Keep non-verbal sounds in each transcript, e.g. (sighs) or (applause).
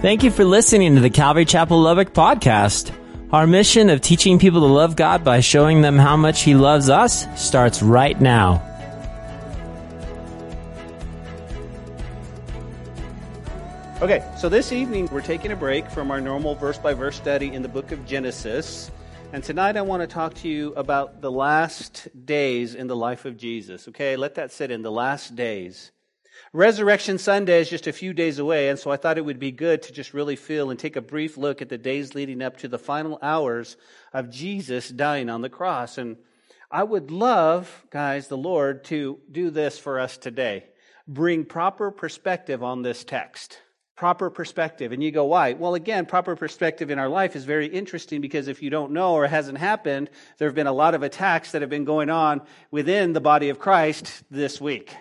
Thank you for listening to the Calvary Chapel Lubbock podcast. Our mission of teaching people to love God by showing them how much He loves us starts right now. Okay, so this evening we're taking a break from our normal verse by verse study in the book of Genesis. And tonight I want to talk to you about the last days in the life of Jesus. Okay, let that sit in the last days. Resurrection Sunday is just a few days away, and so I thought it would be good to just really feel and take a brief look at the days leading up to the final hours of Jesus dying on the cross. And I would love, guys, the Lord to do this for us today. Bring proper perspective on this text proper perspective. And you go, why? Well, again, proper perspective in our life is very interesting because if you don't know or hasn't happened, there have been a lot of attacks that have been going on within the body of Christ this week.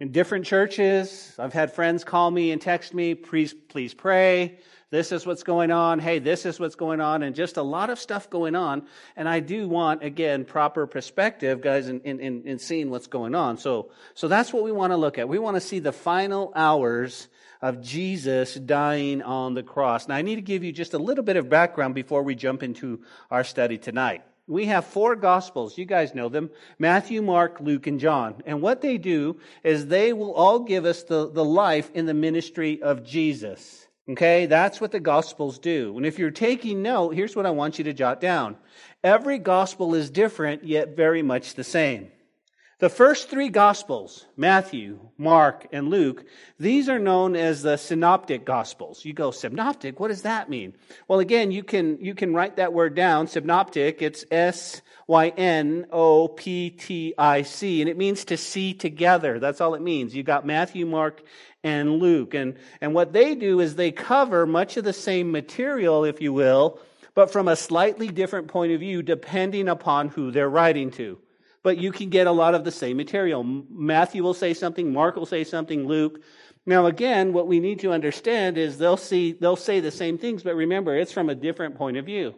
In different churches, I've had friends call me and text me, please, please pray. This is what's going on. Hey, this is what's going on. And just a lot of stuff going on. And I do want, again, proper perspective, guys, in, in, in seeing what's going on. So, so that's what we want to look at. We want to see the final hours of Jesus dying on the cross. Now, I need to give you just a little bit of background before we jump into our study tonight. We have four gospels. You guys know them Matthew, Mark, Luke, and John. And what they do is they will all give us the, the life in the ministry of Jesus. Okay, that's what the Gospels do. And if you're taking note, here's what I want you to jot down. Every Gospel is different, yet very much the same. The first three Gospels, Matthew, Mark, and Luke, these are known as the synoptic Gospels. You go, synoptic, what does that mean? Well, again, you can, you can write that word down, synoptic. It's S Y N O P T I C, and it means to see together. That's all it means. You got Matthew, Mark, and Luke. And, and what they do is they cover much of the same material, if you will, but from a slightly different point of view, depending upon who they're writing to but you can get a lot of the same material. Matthew will say something, Mark will say something, Luke. Now again, what we need to understand is they'll see they'll say the same things, but remember, it's from a different point of view.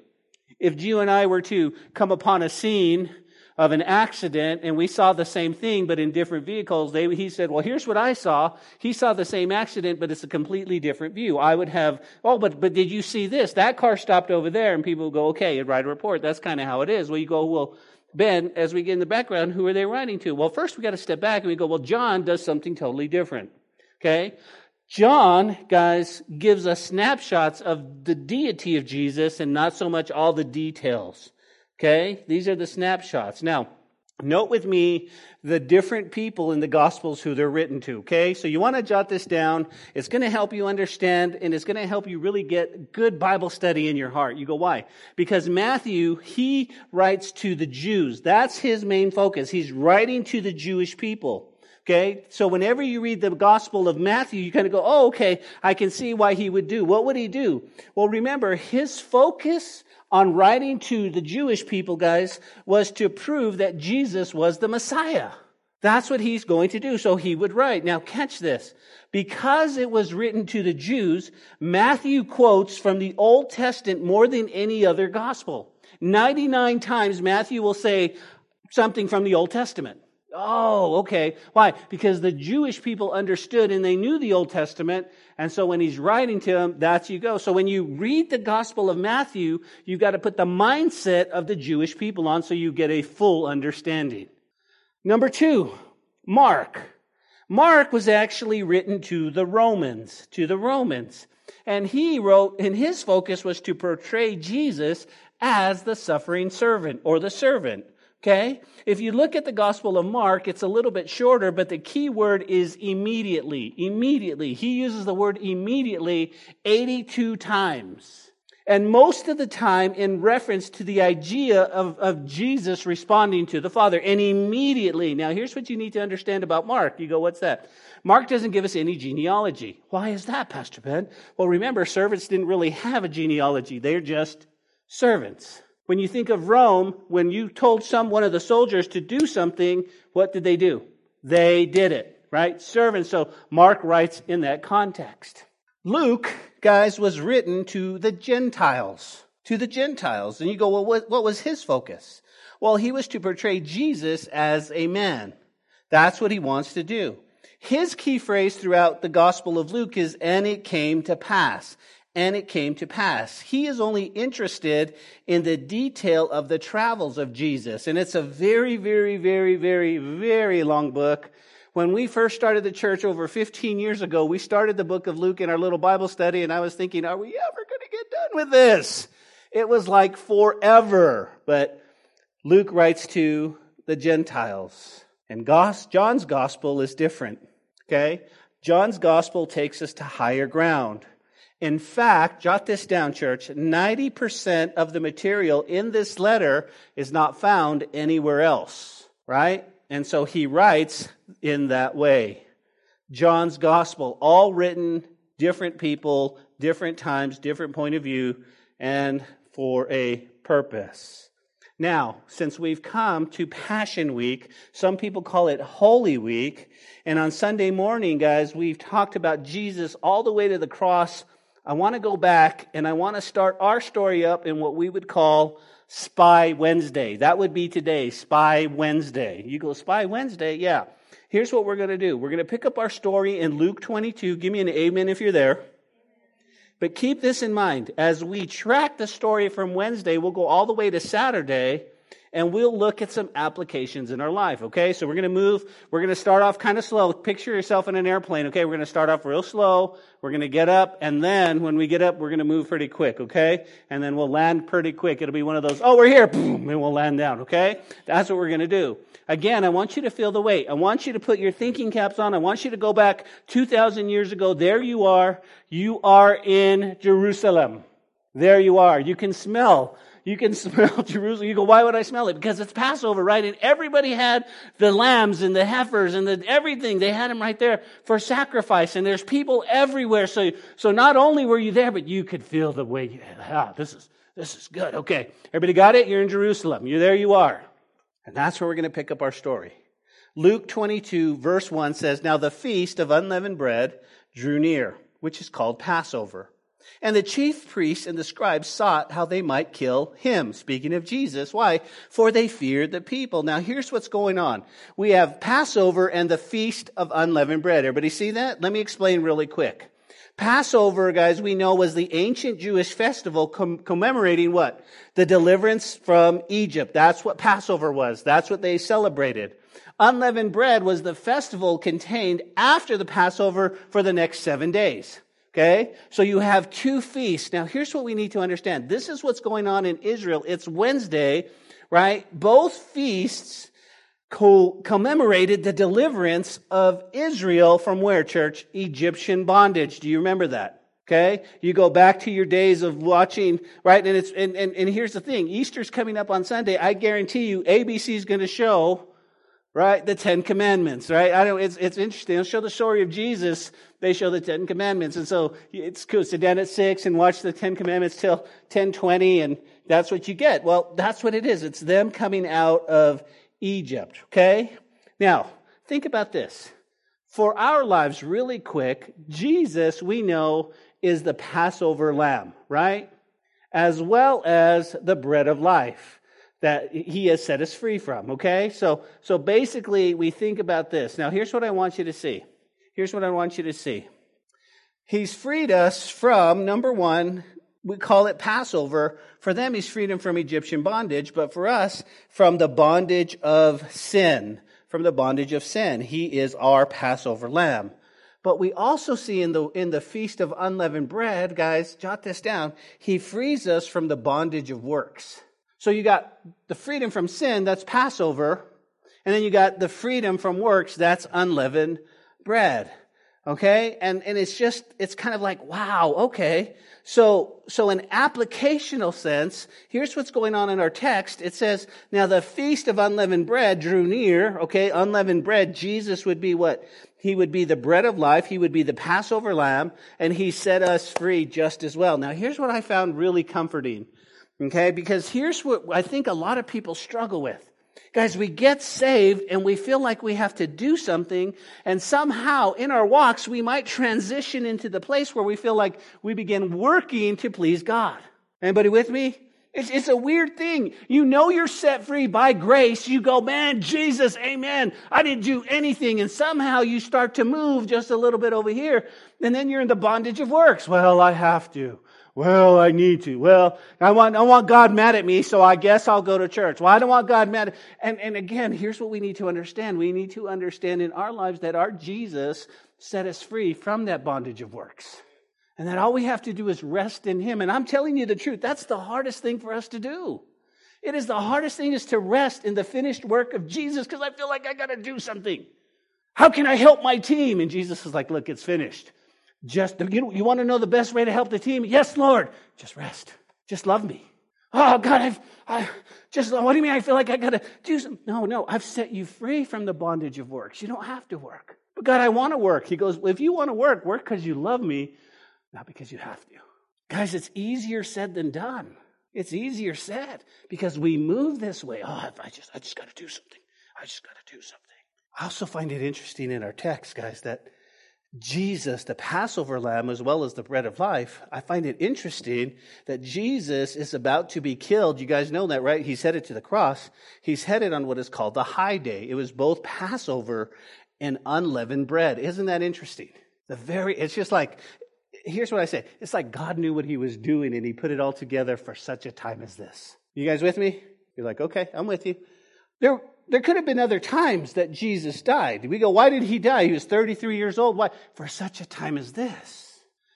If you and I were to come upon a scene of an accident and we saw the same thing but in different vehicles, they, he said, Well, here's what I saw. He saw the same accident, but it's a completely different view. I would have, Oh, but, but did you see this? That car stopped over there. And people go, Okay, and write a report. That's kind of how it is. Well, you go, Well, Ben, as we get in the background, who are they writing to? Well, first we got to step back and we go, well, John does something totally different. Okay? John, guys, gives us snapshots of the deity of Jesus and not so much all the details. Okay? These are the snapshots. Now, Note with me the different people in the Gospels who they're written to, okay? So you want to jot this down. It's going to help you understand and it's going to help you really get good Bible study in your heart. You go, why? Because Matthew, he writes to the Jews. That's his main focus. He's writing to the Jewish people. Okay? So whenever you read the Gospel of Matthew, you kind of go, oh, okay, I can see why he would do. What would he do? Well, remember, his focus on writing to the Jewish people, guys, was to prove that Jesus was the Messiah. That's what he's going to do. So he would write. Now catch this. Because it was written to the Jews, Matthew quotes from the Old Testament more than any other gospel. 99 times Matthew will say something from the Old Testament. Oh, okay. Why? Because the Jewish people understood and they knew the Old Testament. And so when he's writing to them, that's you go. So when you read the Gospel of Matthew, you've got to put the mindset of the Jewish people on so you get a full understanding. Number two, Mark. Mark was actually written to the Romans, to the Romans. And he wrote, and his focus was to portray Jesus as the suffering servant or the servant. Okay? If you look at the Gospel of Mark, it's a little bit shorter, but the key word is immediately. Immediately. He uses the word immediately 82 times. And most of the time in reference to the idea of, of Jesus responding to the Father. And immediately. Now, here's what you need to understand about Mark. You go, what's that? Mark doesn't give us any genealogy. Why is that, Pastor Ben? Well, remember, servants didn't really have a genealogy. They're just servants. When you think of Rome, when you told some one of the soldiers to do something, what did they do? They did it, right? Servants. So Mark writes in that context. Luke, guys, was written to the Gentiles, to the Gentiles. And you go, well, what, what was his focus? Well, he was to portray Jesus as a man. That's what he wants to do. His key phrase throughout the Gospel of Luke is, and it came to pass. And it came to pass. He is only interested in the detail of the travels of Jesus. And it's a very, very, very, very, very long book. When we first started the church over 15 years ago, we started the book of Luke in our little Bible study, and I was thinking, are we ever going to get done with this? It was like forever. But Luke writes to the Gentiles, and John's gospel is different. Okay? John's gospel takes us to higher ground. In fact, jot this down, church 90% of the material in this letter is not found anywhere else, right? And so he writes in that way. John's gospel, all written, different people, different times, different point of view, and for a purpose. Now, since we've come to Passion Week, some people call it Holy Week, and on Sunday morning, guys, we've talked about Jesus all the way to the cross I want to go back and I want to start our story up in what we would call Spy Wednesday. That would be today, Spy Wednesday. You go, Spy Wednesday? Yeah. Here's what we're going to do. We're going to pick up our story in Luke 22. Give me an amen if you're there. But keep this in mind. As we track the story from Wednesday, we'll go all the way to Saturday and we'll look at some applications in our life, okay? So we're going to move, we're going to start off kind of slow. Picture yourself in an airplane, okay? We're going to start off real slow. We're going to get up, and then when we get up, we're going to move pretty quick, okay? And then we'll land pretty quick. It'll be one of those, oh, we're here, boom, and we'll land down, okay? That's what we're going to do. Again, I want you to feel the weight. I want you to put your thinking caps on. I want you to go back 2,000 years ago. There you are. You are in Jerusalem. There you are. You can smell you can (laughs) smell Jerusalem. You go, why would I smell it? Because it's Passover, right? And everybody had the lambs and the heifers and the, everything. They had them right there for sacrifice. And there's people everywhere. So, so not only were you there, but you could feel the way, ah, this is, this is good. Okay. Everybody got it? You're in Jerusalem. You're there. You are. And that's where we're going to pick up our story. Luke 22 verse 1 says, Now the feast of unleavened bread drew near, which is called Passover. And the chief priests and the scribes sought how they might kill him. Speaking of Jesus. Why? For they feared the people. Now here's what's going on. We have Passover and the Feast of Unleavened Bread. Everybody see that? Let me explain really quick. Passover, guys, we know was the ancient Jewish festival com- commemorating what? The deliverance from Egypt. That's what Passover was. That's what they celebrated. Unleavened bread was the festival contained after the Passover for the next seven days. Okay? So you have two feasts. Now here's what we need to understand. This is what's going on in Israel. It's Wednesday, right? Both feasts co- commemorated the deliverance of Israel from where, church? Egyptian bondage. Do you remember that? Okay? You go back to your days of watching, right? And it's, and, and, and here's the thing. Easter's coming up on Sunday. I guarantee you ABC is going to show right? The Ten Commandments, right? I know it's, it's interesting. They'll show the story of Jesus. They show the Ten Commandments. And so it's cool. Sit down at six and watch the Ten Commandments till 1020 and that's what you get. Well, that's what it is. It's them coming out of Egypt, okay? Now, think about this. For our lives, really quick, Jesus, we know, is the Passover lamb, right? As well as the bread of life that he has set us free from okay? So so basically we think about this. Now here's what i want you to see. Here's what i want you to see. He's freed us from number one we call it passover. For them he's freed them from egyptian bondage but for us from the bondage of sin from the bondage of sin. He is our passover lamb. But we also see in the, in the Feast of Unleavened Bread, guys, jot this down, he frees us from the bondage of works. So you got the freedom from sin, that's Passover, and then you got the freedom from works, that's unleavened bread. Okay? And, and it's just, it's kind of like, wow, okay. So, so in applicational sense, here's what's going on in our text. It says, now the feast of unleavened bread drew near, okay? Unleavened bread, Jesus would be what? He would be the bread of life. He would be the Passover lamb, and he set us free just as well. Now here's what I found really comforting. Okay, because here's what I think a lot of people struggle with. Guys, we get saved and we feel like we have to do something, and somehow in our walks, we might transition into the place where we feel like we begin working to please God. Anybody with me? It's, it's a weird thing. You know you're set free by grace. You go, man, Jesus, amen. I didn't do anything. And somehow you start to move just a little bit over here. And then you're in the bondage of works. Well, I have to. Well, I need to. Well, I want, I want God mad at me, so I guess I'll go to church. Well, I don't want God mad. And, and again, here's what we need to understand. We need to understand in our lives that our Jesus set us free from that bondage of works. And that all we have to do is rest in Him. And I'm telling you the truth, that's the hardest thing for us to do. It is the hardest thing is to rest in the finished work of Jesus because I feel like I got to do something. How can I help my team? And Jesus is like, look, it's finished. Just, you, you want to know the best way to help the team? Yes, Lord. Just rest. Just love me. Oh, God, I've, I just, what do you mean? I feel like I got to do something. No, no, I've set you free from the bondage of works. You don't have to work. But God, I want to work. He goes, well, if you want to work, work because you love me, not because you have to. Guys, it's easier said than done. It's easier said because we move this way. Oh, I just, I just got to do something. I just got to do something. I also find it interesting in our text, guys, that Jesus, the Passover lamb, as well as the bread of life, I find it interesting that Jesus is about to be killed. You guys know that, right? He's headed to the cross. He's headed on what is called the high day. It was both Passover and unleavened bread. Isn't that interesting? The very, it's just like, here's what I say. It's like God knew what he was doing and he put it all together for such a time as this. You guys with me? You're like, okay, I'm with you. There, there could have been other times that Jesus died. We go, why did he die? He was 33 years old. Why? For such a time as this.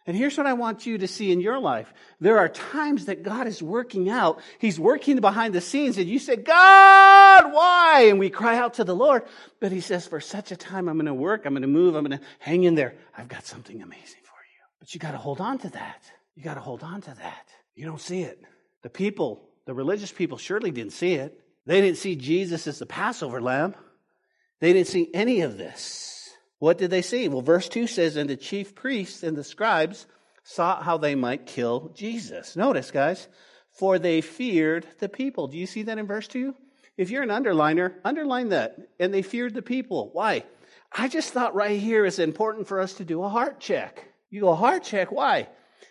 And here's what I want you to see in your life. There are times that God is working out. He's working behind the scenes and you say, God, why? And we cry out to the Lord. But he says, for such a time, I'm going to work. I'm going to move. I'm going to hang in there. I've got something amazing. For you. But you got to hold on to that. You got to hold on to that. You don't see it. The people, the religious people, surely didn't see it. They didn't see Jesus as the Passover lamb. They didn't see any of this. What did they see? Well, verse 2 says, And the chief priests and the scribes sought how they might kill Jesus. Notice, guys, for they feared the people. Do you see that in verse 2? If you're an underliner, underline that. And they feared the people. Why? I just thought right here is important for us to do a heart check. You go, heart check. Why?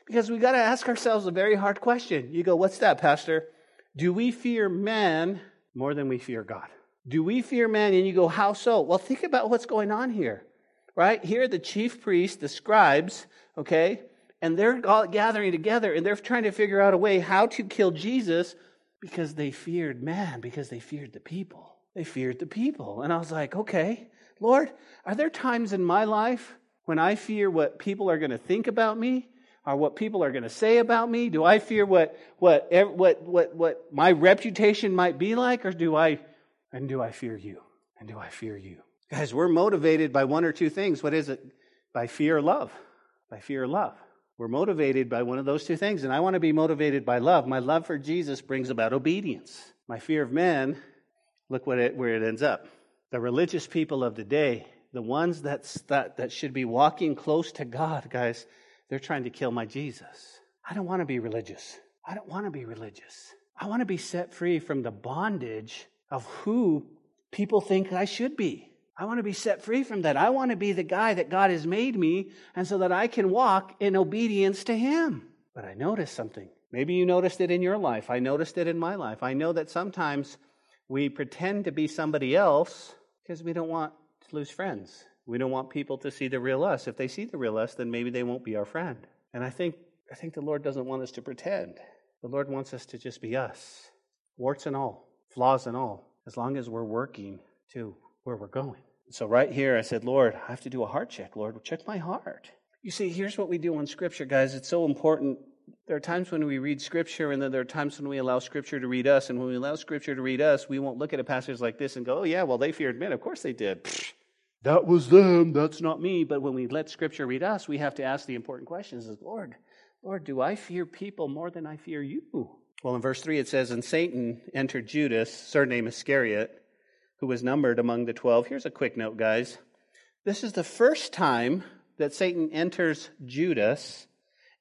Because we got to ask ourselves a very hard question. You go, what's that, Pastor? Do we fear man more than we fear God? Do we fear man? And you go, how so? Well, think about what's going on here, right? Here, the chief priests, the scribes, okay, and they're all gathering together and they're trying to figure out a way how to kill Jesus because they feared man, because they feared the people. They feared the people. And I was like, okay, Lord, are there times in my life when I fear what people are going to think about me or what people are going to say about me? Do I fear what, what, what, what, what my reputation might be like? Or do I, and do I fear you? And do I fear you? Guys, we're motivated by one or two things. What is it? By fear or love. By fear or love. We're motivated by one of those two things. And I want to be motivated by love. My love for Jesus brings about obedience. My fear of men, look what it, where it ends up. The religious people of the day the ones that's, that, that should be walking close to God, guys, they're trying to kill my Jesus. I don't want to be religious. I don't want to be religious. I want to be set free from the bondage of who people think I should be. I want to be set free from that. I want to be the guy that God has made me, and so that I can walk in obedience to Him. But I noticed something. Maybe you noticed it in your life. I noticed it in my life. I know that sometimes we pretend to be somebody else because we don't want to lose friends. We don't want people to see the real us. If they see the real us, then maybe they won't be our friend. And I think I think the Lord doesn't want us to pretend. The Lord wants us to just be us, warts and all, flaws and all, as long as we're working to where we're going. So right here, I said, Lord, I have to do a heart check. Lord, check my heart. You see, here's what we do on Scripture, guys. It's so important. There are times when we read Scripture, and then there are times when we allow Scripture to read us. And when we allow Scripture to read us, we won't look at a passage like this and go, oh, yeah, well, they feared men. Of course they did. That was them, that's not me. But when we let Scripture read us, we have to ask the important questions is, Lord, Lord, do I fear people more than I fear you? Well, in verse 3 it says, And Satan entered Judas, surname Iscariot, who was numbered among the twelve. Here's a quick note, guys. This is the first time that Satan enters Judas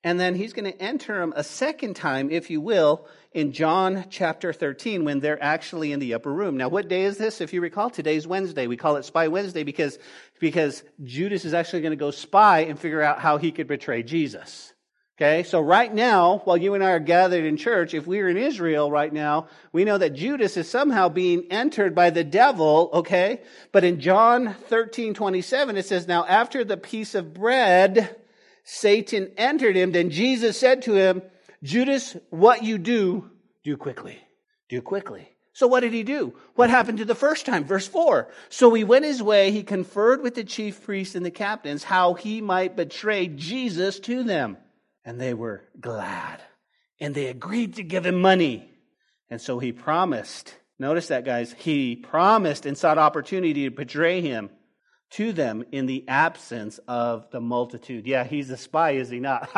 and then he's going to enter them a second time, if you will, in John chapter 13 when they're actually in the upper room. Now, what day is this? If you recall, today's Wednesday. We call it Spy Wednesday because, because Judas is actually going to go spy and figure out how he could betray Jesus. Okay, so right now, while you and I are gathered in church, if we are in Israel right now, we know that Judas is somehow being entered by the devil, okay? But in John 13, 27, it says, Now after the piece of bread, Satan entered him, then Jesus said to him, Judas, what you do, do quickly. Do quickly. So what did he do? What happened to the first time? Verse 4. So he went his way, he conferred with the chief priests and the captains how he might betray Jesus to them. And they were glad. And they agreed to give him money. And so he promised. Notice that, guys. He promised and sought opportunity to betray him to them in the absence of the multitude. Yeah, he's a spy, is he not?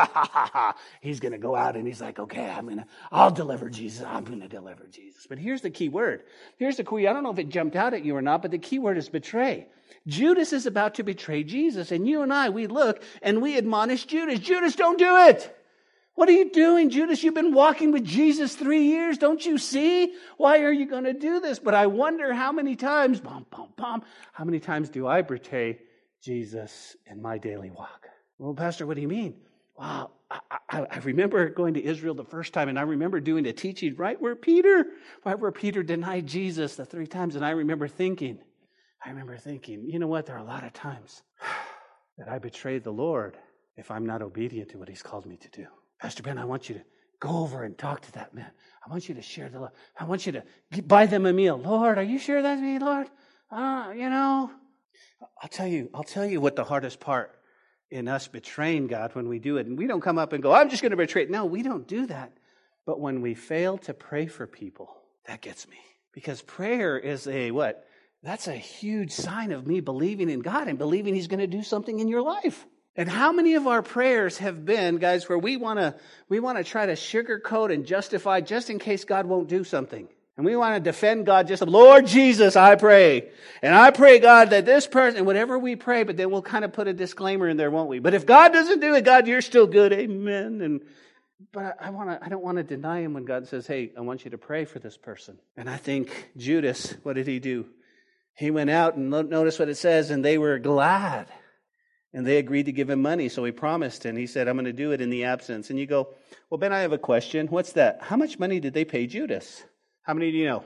(laughs) he's going to go out and he's like, okay, I'm going to, I'll deliver Jesus. I'm going to deliver Jesus. But here's the key word. Here's the key. I don't know if it jumped out at you or not, but the key word is betray. Judas is about to betray Jesus. And you and I, we look and we admonish Judas. Judas, don't do it. What are you doing, Judas? You've been walking with Jesus three years. Don't you see? Why are you going to do this? But I wonder how many times, bum, bum, bum, how many times do I betray Jesus in my daily walk? Well, Pastor, what do you mean? Wow, I, I, I, remember going to Israel the first time, and I remember doing a teaching right where Peter, right where Peter denied Jesus the three times, and I remember thinking, I remember thinking, you know what? There are a lot of times (sighs) that I betrayed the Lord if I'm not obedient to what He's called me to do. Pastor Ben, I want you to go over and talk to that man. I want you to share the love. I want you to buy them a meal. Lord, are you sure that's me, Lord? Uh, you know, I'll tell you, I'll tell you what the hardest part in us betraying God when we do it. And we don't come up and go, I'm just going to betray. it. No, we don't do that. But when we fail to pray for people, that gets me. Because prayer is a what? That's a huge sign of me believing in God and believing He's going to do something in your life. And how many of our prayers have been, guys, where we want to we want to try to sugarcoat and justify just in case God won't do something. And we want to defend God just, Lord Jesus, I pray. And I pray, God, that this person, whatever we pray, but then we'll kind of put a disclaimer in there, won't we? But if God doesn't do it, God, you're still good. Amen. And, but I want to, I don't want to deny him when God says, Hey, I want you to pray for this person. And I think Judas, what did he do? He went out and notice what it says, and they were glad. And they agreed to give him money, so he promised, and he said, I'm going to do it in the absence. And you go, Well, Ben, I have a question. What's that? How much money did they pay Judas? How many do you know?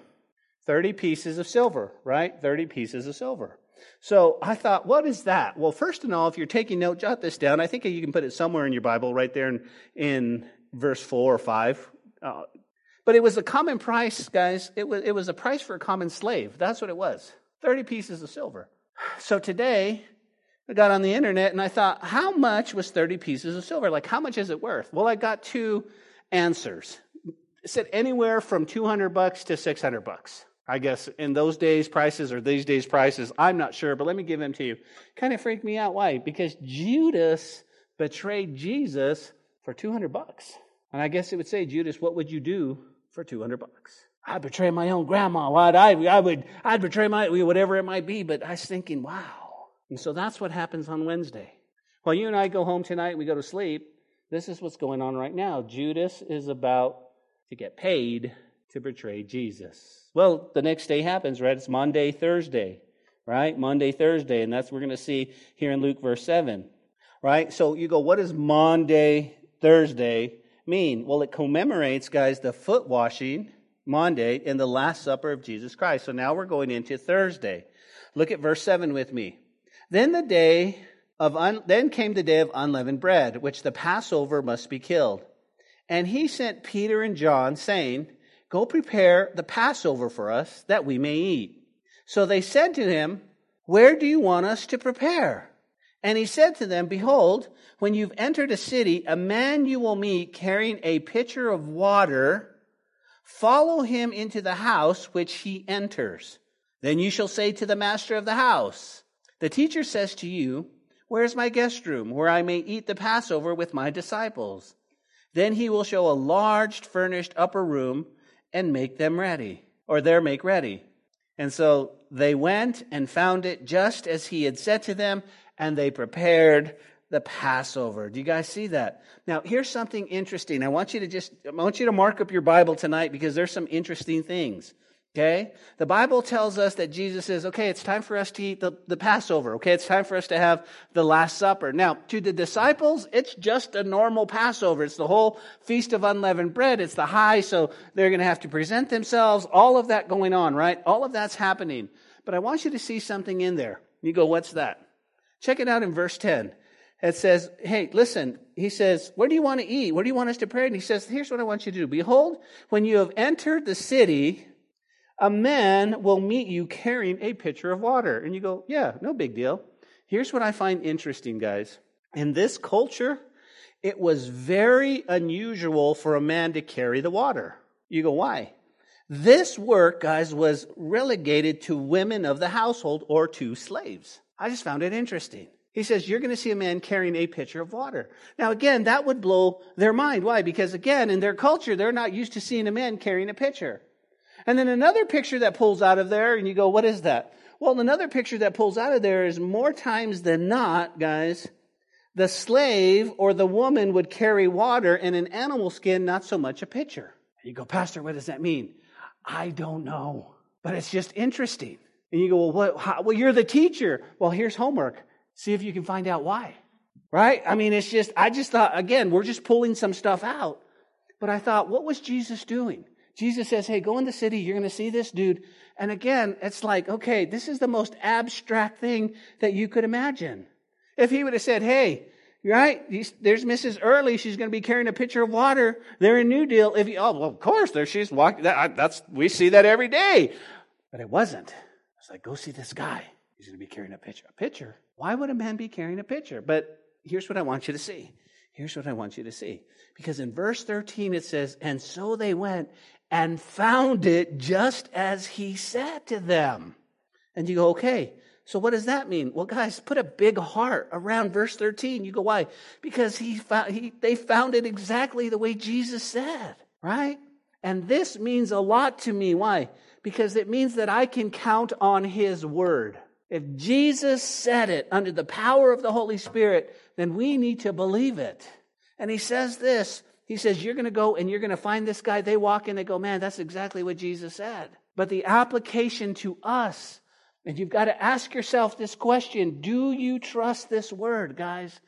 30 pieces of silver, right? 30 pieces of silver. So I thought, what is that? Well, first of all, if you're taking note, jot this down. I think you can put it somewhere in your Bible, right there in, in verse 4 or 5. Uh, but it was a common price, guys. It was, it was a price for a common slave. That's what it was 30 pieces of silver. So today, I got on the internet and I thought, how much was 30 pieces of silver? Like, how much is it worth? Well, I got two answers. It said anywhere from 200 bucks to 600 bucks. I guess in those days prices or these days prices, I'm not sure, but let me give them to you. Kind of freaked me out. Why? Because Judas betrayed Jesus for 200 bucks. And I guess it would say, Judas, what would you do for 200 bucks? I'd betray my own grandma. I'd, I, I would, I'd betray my, whatever it might be. But I was thinking, wow, and so that's what happens on Wednesday. While you and I go home tonight, we go to sleep, this is what's going on right now. Judas is about to get paid to betray Jesus. Well, the next day happens, right? It's Maundy, Thursday, right? Maundy, Thursday. And that's what we're going to see here in Luke verse 7, right? So you go, what does Maundy, Thursday mean? Well, it commemorates, guys, the foot washing, Maundy, and the Last Supper of Jesus Christ. So now we're going into Thursday. Look at verse 7 with me. Then the day of un- then came the day of unleavened bread, which the Passover must be killed. And he sent Peter and John, saying, Go prepare the Passover for us, that we may eat. So they said to him, Where do you want us to prepare? And he said to them, Behold, when you've entered a city, a man you will meet carrying a pitcher of water, follow him into the house which he enters. Then you shall say to the master of the house, the teacher says to you, Where's my guest room, where I may eat the Passover with my disciples? Then he will show a large furnished upper room and make them ready, or there make ready. And so they went and found it just as he had said to them, and they prepared the Passover. Do you guys see that? Now, here's something interesting. I want you to just, I want you to mark up your Bible tonight because there's some interesting things. Okay? The Bible tells us that Jesus says, okay, it's time for us to eat the, the Passover. Okay, it's time for us to have the Last Supper. Now, to the disciples, it's just a normal Passover. It's the whole Feast of Unleavened Bread. It's the high, so they're going to have to present themselves. All of that going on, right? All of that's happening. But I want you to see something in there. You go, what's that? Check it out in verse 10. It says, hey, listen, he says, where do you want to eat? Where do you want us to pray? And he says, here's what I want you to do. Behold, when you have entered the city, a man will meet you carrying a pitcher of water. And you go, yeah, no big deal. Here's what I find interesting, guys. In this culture, it was very unusual for a man to carry the water. You go, why? This work, guys, was relegated to women of the household or to slaves. I just found it interesting. He says, You're going to see a man carrying a pitcher of water. Now, again, that would blow their mind. Why? Because, again, in their culture, they're not used to seeing a man carrying a pitcher. And then another picture that pulls out of there, and you go, what is that? Well, another picture that pulls out of there is more times than not, guys, the slave or the woman would carry water in an animal skin, not so much a pitcher. You go, Pastor, what does that mean? I don't know, but it's just interesting. And you go, well, what, how, well, you're the teacher. Well, here's homework. See if you can find out why. Right? I mean, it's just, I just thought, again, we're just pulling some stuff out. But I thought, what was Jesus doing? Jesus says, Hey, go in the city. You're going to see this dude. And again, it's like, okay, this is the most abstract thing that you could imagine. If he would have said, Hey, right, there's Mrs. Early. She's going to be carrying a pitcher of water. They're in New Deal. If you, oh, well, of course, there she's walking. That, that's, we see that every day. But it wasn't. It's like, go see this guy. He's going to be carrying a pitcher. A pitcher? Why would a man be carrying a pitcher? But here's what I want you to see. Here's what I want you to see. Because in verse 13 it says, And so they went and found it just as he said to them. And you go, okay, so what does that mean? Well, guys, put a big heart around verse 13. You go, why? Because he found, he, they found it exactly the way Jesus said, right? And this means a lot to me. Why? Because it means that I can count on his word. If Jesus said it under the power of the Holy Spirit, then we need to believe it. And he says this he says, You're going to go and you're going to find this guy. They walk in, they go, Man, that's exactly what Jesus said. But the application to us, and you've got to ask yourself this question Do you trust this word, guys?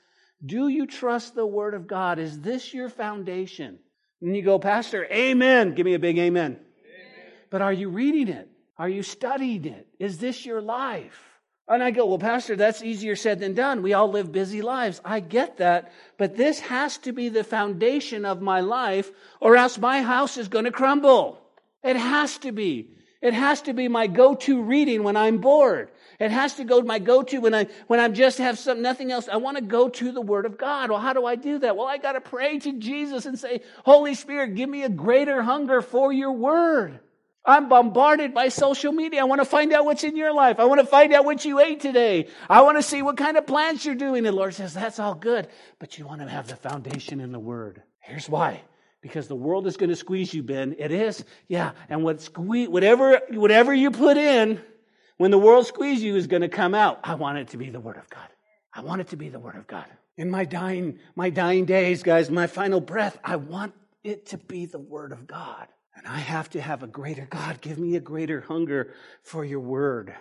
Do you trust the word of God? Is this your foundation? And you go, Pastor, amen. Give me a big amen. amen. But are you reading it? Are you studying it? Is this your life? And I go, well, Pastor, that's easier said than done. We all live busy lives. I get that. But this has to be the foundation of my life, or else my house is going to crumble. It has to be. It has to be my go-to reading when I'm bored. It has to go my go-to when I when I just have some nothing else. I want to go to the Word of God. Well, how do I do that? Well, I got to pray to Jesus and say, Holy Spirit, give me a greater hunger for Your Word. I'm bombarded by social media. I want to find out what's in your life. I want to find out what you ate today. I want to see what kind of plans you're doing. And the Lord says, that's all good, but you want to have the foundation in the Word. Here's why. Because the world is going to squeeze you, Ben. It is. Yeah. And what whatever, whatever you put in, when the world squeezes you is going to come out. I want it to be the Word of God. I want it to be the Word of God. In my dying, my dying days, guys, my final breath, I want it to be the Word of God. And I have to have a greater God. Give me a greater hunger for your word,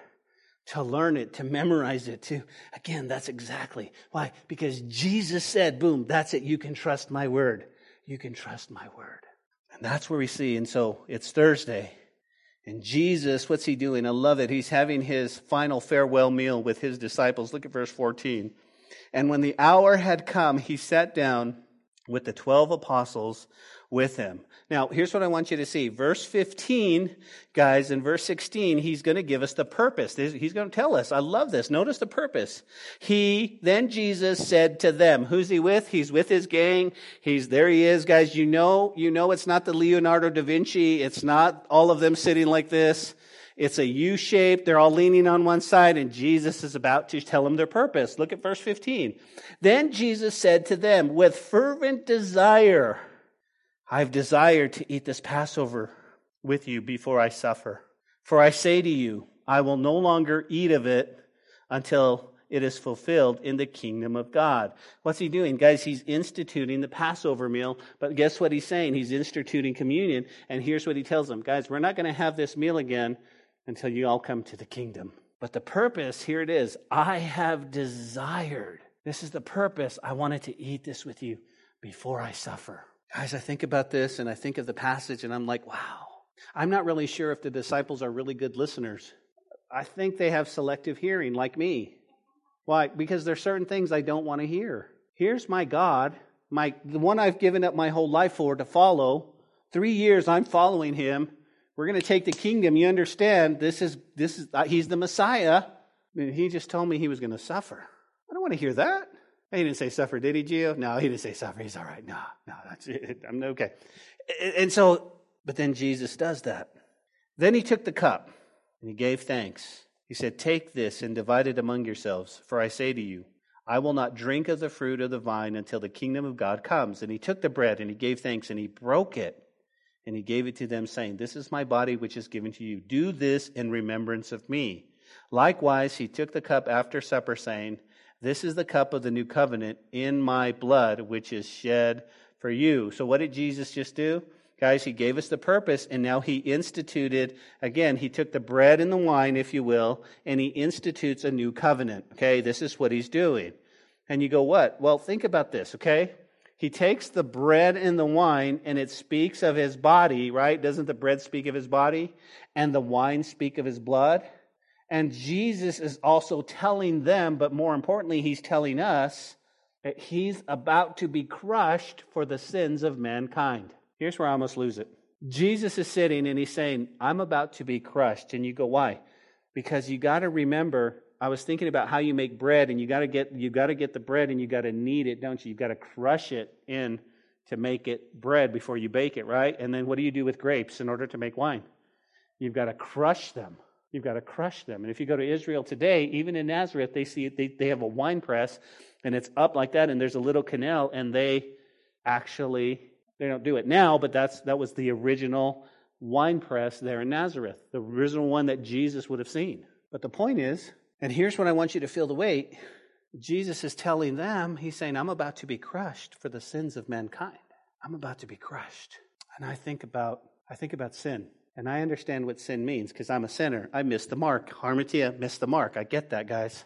to learn it, to memorize it, to, again, that's exactly why. Because Jesus said, boom, that's it. You can trust my word. You can trust my word. And that's where we see. And so it's Thursday. And Jesus, what's he doing? I love it. He's having his final farewell meal with his disciples. Look at verse 14. And when the hour had come, he sat down with the 12 apostles with him. Now, here's what I want you to see. Verse 15, guys, in verse 16, he's going to give us the purpose. He's going to tell us. I love this. Notice the purpose. He, then Jesus said to them, who's he with? He's with his gang. He's, there he is, guys. You know, you know it's not the Leonardo da Vinci. It's not all of them sitting like this. It's a U shape. They're all leaning on one side, and Jesus is about to tell them their purpose. Look at verse 15. Then Jesus said to them, with fervent desire, I've desired to eat this Passover with you before I suffer. For I say to you, I will no longer eat of it until it is fulfilled in the kingdom of God. What's he doing? Guys, he's instituting the Passover meal, but guess what he's saying? He's instituting communion, and here's what he tells them. Guys, we're not going to have this meal again until you all come to the kingdom. But the purpose, here it is I have desired. This is the purpose. I wanted to eat this with you before I suffer. Guys, I think about this and I think of the passage and I'm like, wow. I'm not really sure if the disciples are really good listeners. I think they have selective hearing, like me. Why? Because there's certain things I don't want to hear. Here's my God, my the one I've given up my whole life for to follow. Three years I'm following him. We're going to take the kingdom. You understand? This is this is uh, he's the Messiah. And he just told me he was going to suffer. I don't want to hear that. He didn't say suffer, did he, Gio? No, he didn't say suffer. He's all right. No, no, that's it. I'm okay. And so, but then Jesus does that. Then he took the cup and he gave thanks. He said, Take this and divide it among yourselves, for I say to you, I will not drink of the fruit of the vine until the kingdom of God comes. And he took the bread and he gave thanks and he broke it and he gave it to them, saying, This is my body which is given to you. Do this in remembrance of me. Likewise, he took the cup after supper, saying, This is the cup of the new covenant in my blood, which is shed for you. So, what did Jesus just do? Guys, he gave us the purpose, and now he instituted, again, he took the bread and the wine, if you will, and he institutes a new covenant. Okay, this is what he's doing. And you go, what? Well, think about this, okay? He takes the bread and the wine, and it speaks of his body, right? Doesn't the bread speak of his body? And the wine speak of his blood? And Jesus is also telling them, but more importantly, he's telling us that he's about to be crushed for the sins of mankind. Here's where I almost lose it. Jesus is sitting and he's saying, I'm about to be crushed. And you go, why? Because you got to remember, I was thinking about how you make bread, and you got to get you got to get the bread and you got to knead it, don't you? You've got to crush it in to make it bread before you bake it, right? And then what do you do with grapes in order to make wine? You've got to crush them. You've got to crush them. And if you go to Israel today, even in Nazareth, they see they, they have a wine press and it's up like that, and there's a little canal, and they actually they don't do it now, but that's that was the original wine press there in Nazareth, the original one that Jesus would have seen. But the point is, and here's what I want you to feel the weight. Jesus is telling them, he's saying, I'm about to be crushed for the sins of mankind. I'm about to be crushed. And I think about I think about sin. And I understand what sin means because I'm a sinner. I missed the mark. Hamartia missed the mark. I get that, guys.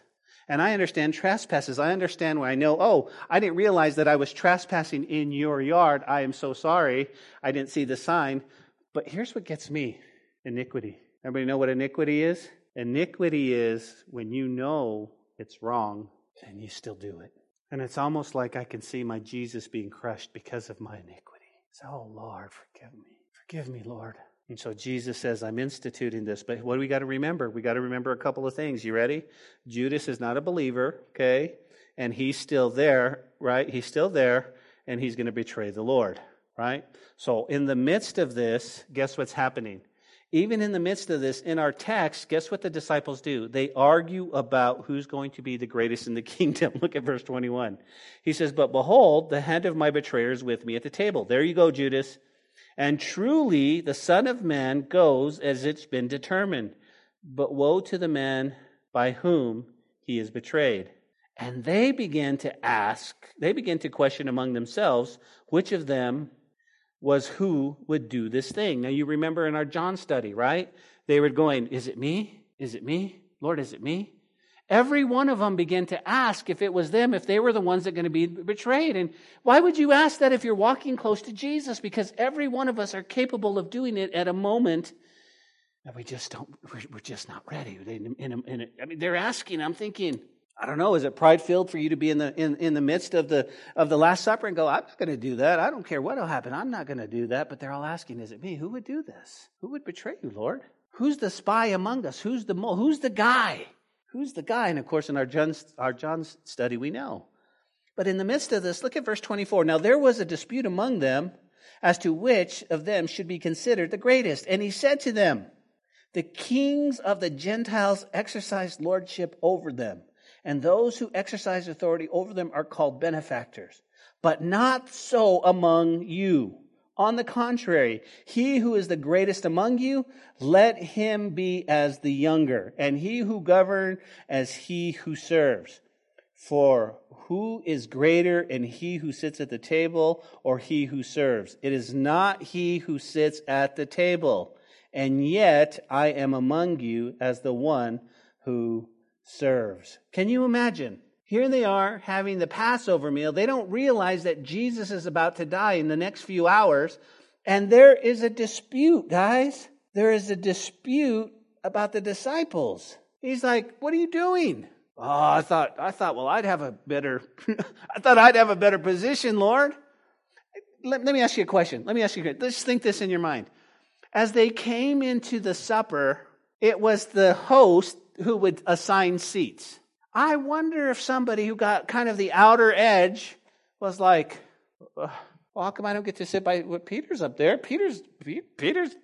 And I understand trespasses. I understand when I know, oh, I didn't realize that I was trespassing in your yard. I am so sorry. I didn't see the sign. But here's what gets me iniquity. Everybody know what iniquity is? Iniquity is when you know it's wrong and you still do it. And it's almost like I can see my Jesus being crushed because of my iniquity. So, oh, Lord, forgive me. Forgive me, Lord. And so Jesus says, I'm instituting this. But what do we got to remember? We got to remember a couple of things. You ready? Judas is not a believer, okay? And he's still there, right? He's still there, and he's going to betray the Lord, right? So in the midst of this, guess what's happening? Even in the midst of this, in our text, guess what the disciples do? They argue about who's going to be the greatest in the (laughs) kingdom. Look at verse 21. He says, But behold, the hand of my betrayer is with me at the table. There you go, Judas. And truly, the Son of Man goes as it's been determined. But woe to the man by whom he is betrayed. And they began to ask, they began to question among themselves which of them was who would do this thing. Now, you remember in our John study, right? They were going, Is it me? Is it me? Lord, is it me? Every one of them began to ask if it was them, if they were the ones that are going to be betrayed. And why would you ask that if you're walking close to Jesus? Because every one of us are capable of doing it at a moment that we just don't, we're just not ready. I mean, they're asking, I'm thinking, I don't know, is it pride filled for you to be in the, in, in the midst of the, of the Last Supper and go, I'm not going to do that. I don't care what will happen. I'm not going to do that. But they're all asking, is it me? Who would do this? Who would betray you, Lord? Who's the spy among us? Who's the, who's the guy? Who's the guy? And of course, in our John's, our study, we know. But in the midst of this, look at verse 24. Now there was a dispute among them as to which of them should be considered the greatest. And he said to them, The kings of the Gentiles exercise lordship over them, and those who exercise authority over them are called benefactors. But not so among you. On the contrary, he who is the greatest among you, let him be as the younger, and he who govern as he who serves. For who is greater in he who sits at the table or he who serves? It is not he who sits at the table, and yet I am among you as the one who serves. Can you imagine? Here they are having the Passover meal. They don't realize that Jesus is about to die in the next few hours. And there is a dispute, guys. There is a dispute about the disciples. He's like, What are you doing? Oh, I thought, I thought, well, I'd have a better, (laughs) I thought I'd have a better position, Lord. Let, let me ask you a question. Let me ask you a question. Let's think this in your mind. As they came into the supper, it was the host who would assign seats. I wonder if somebody who got kind of the outer edge was like, well, how come I don't get to sit by what Peter's up there? Peter's, Peter's,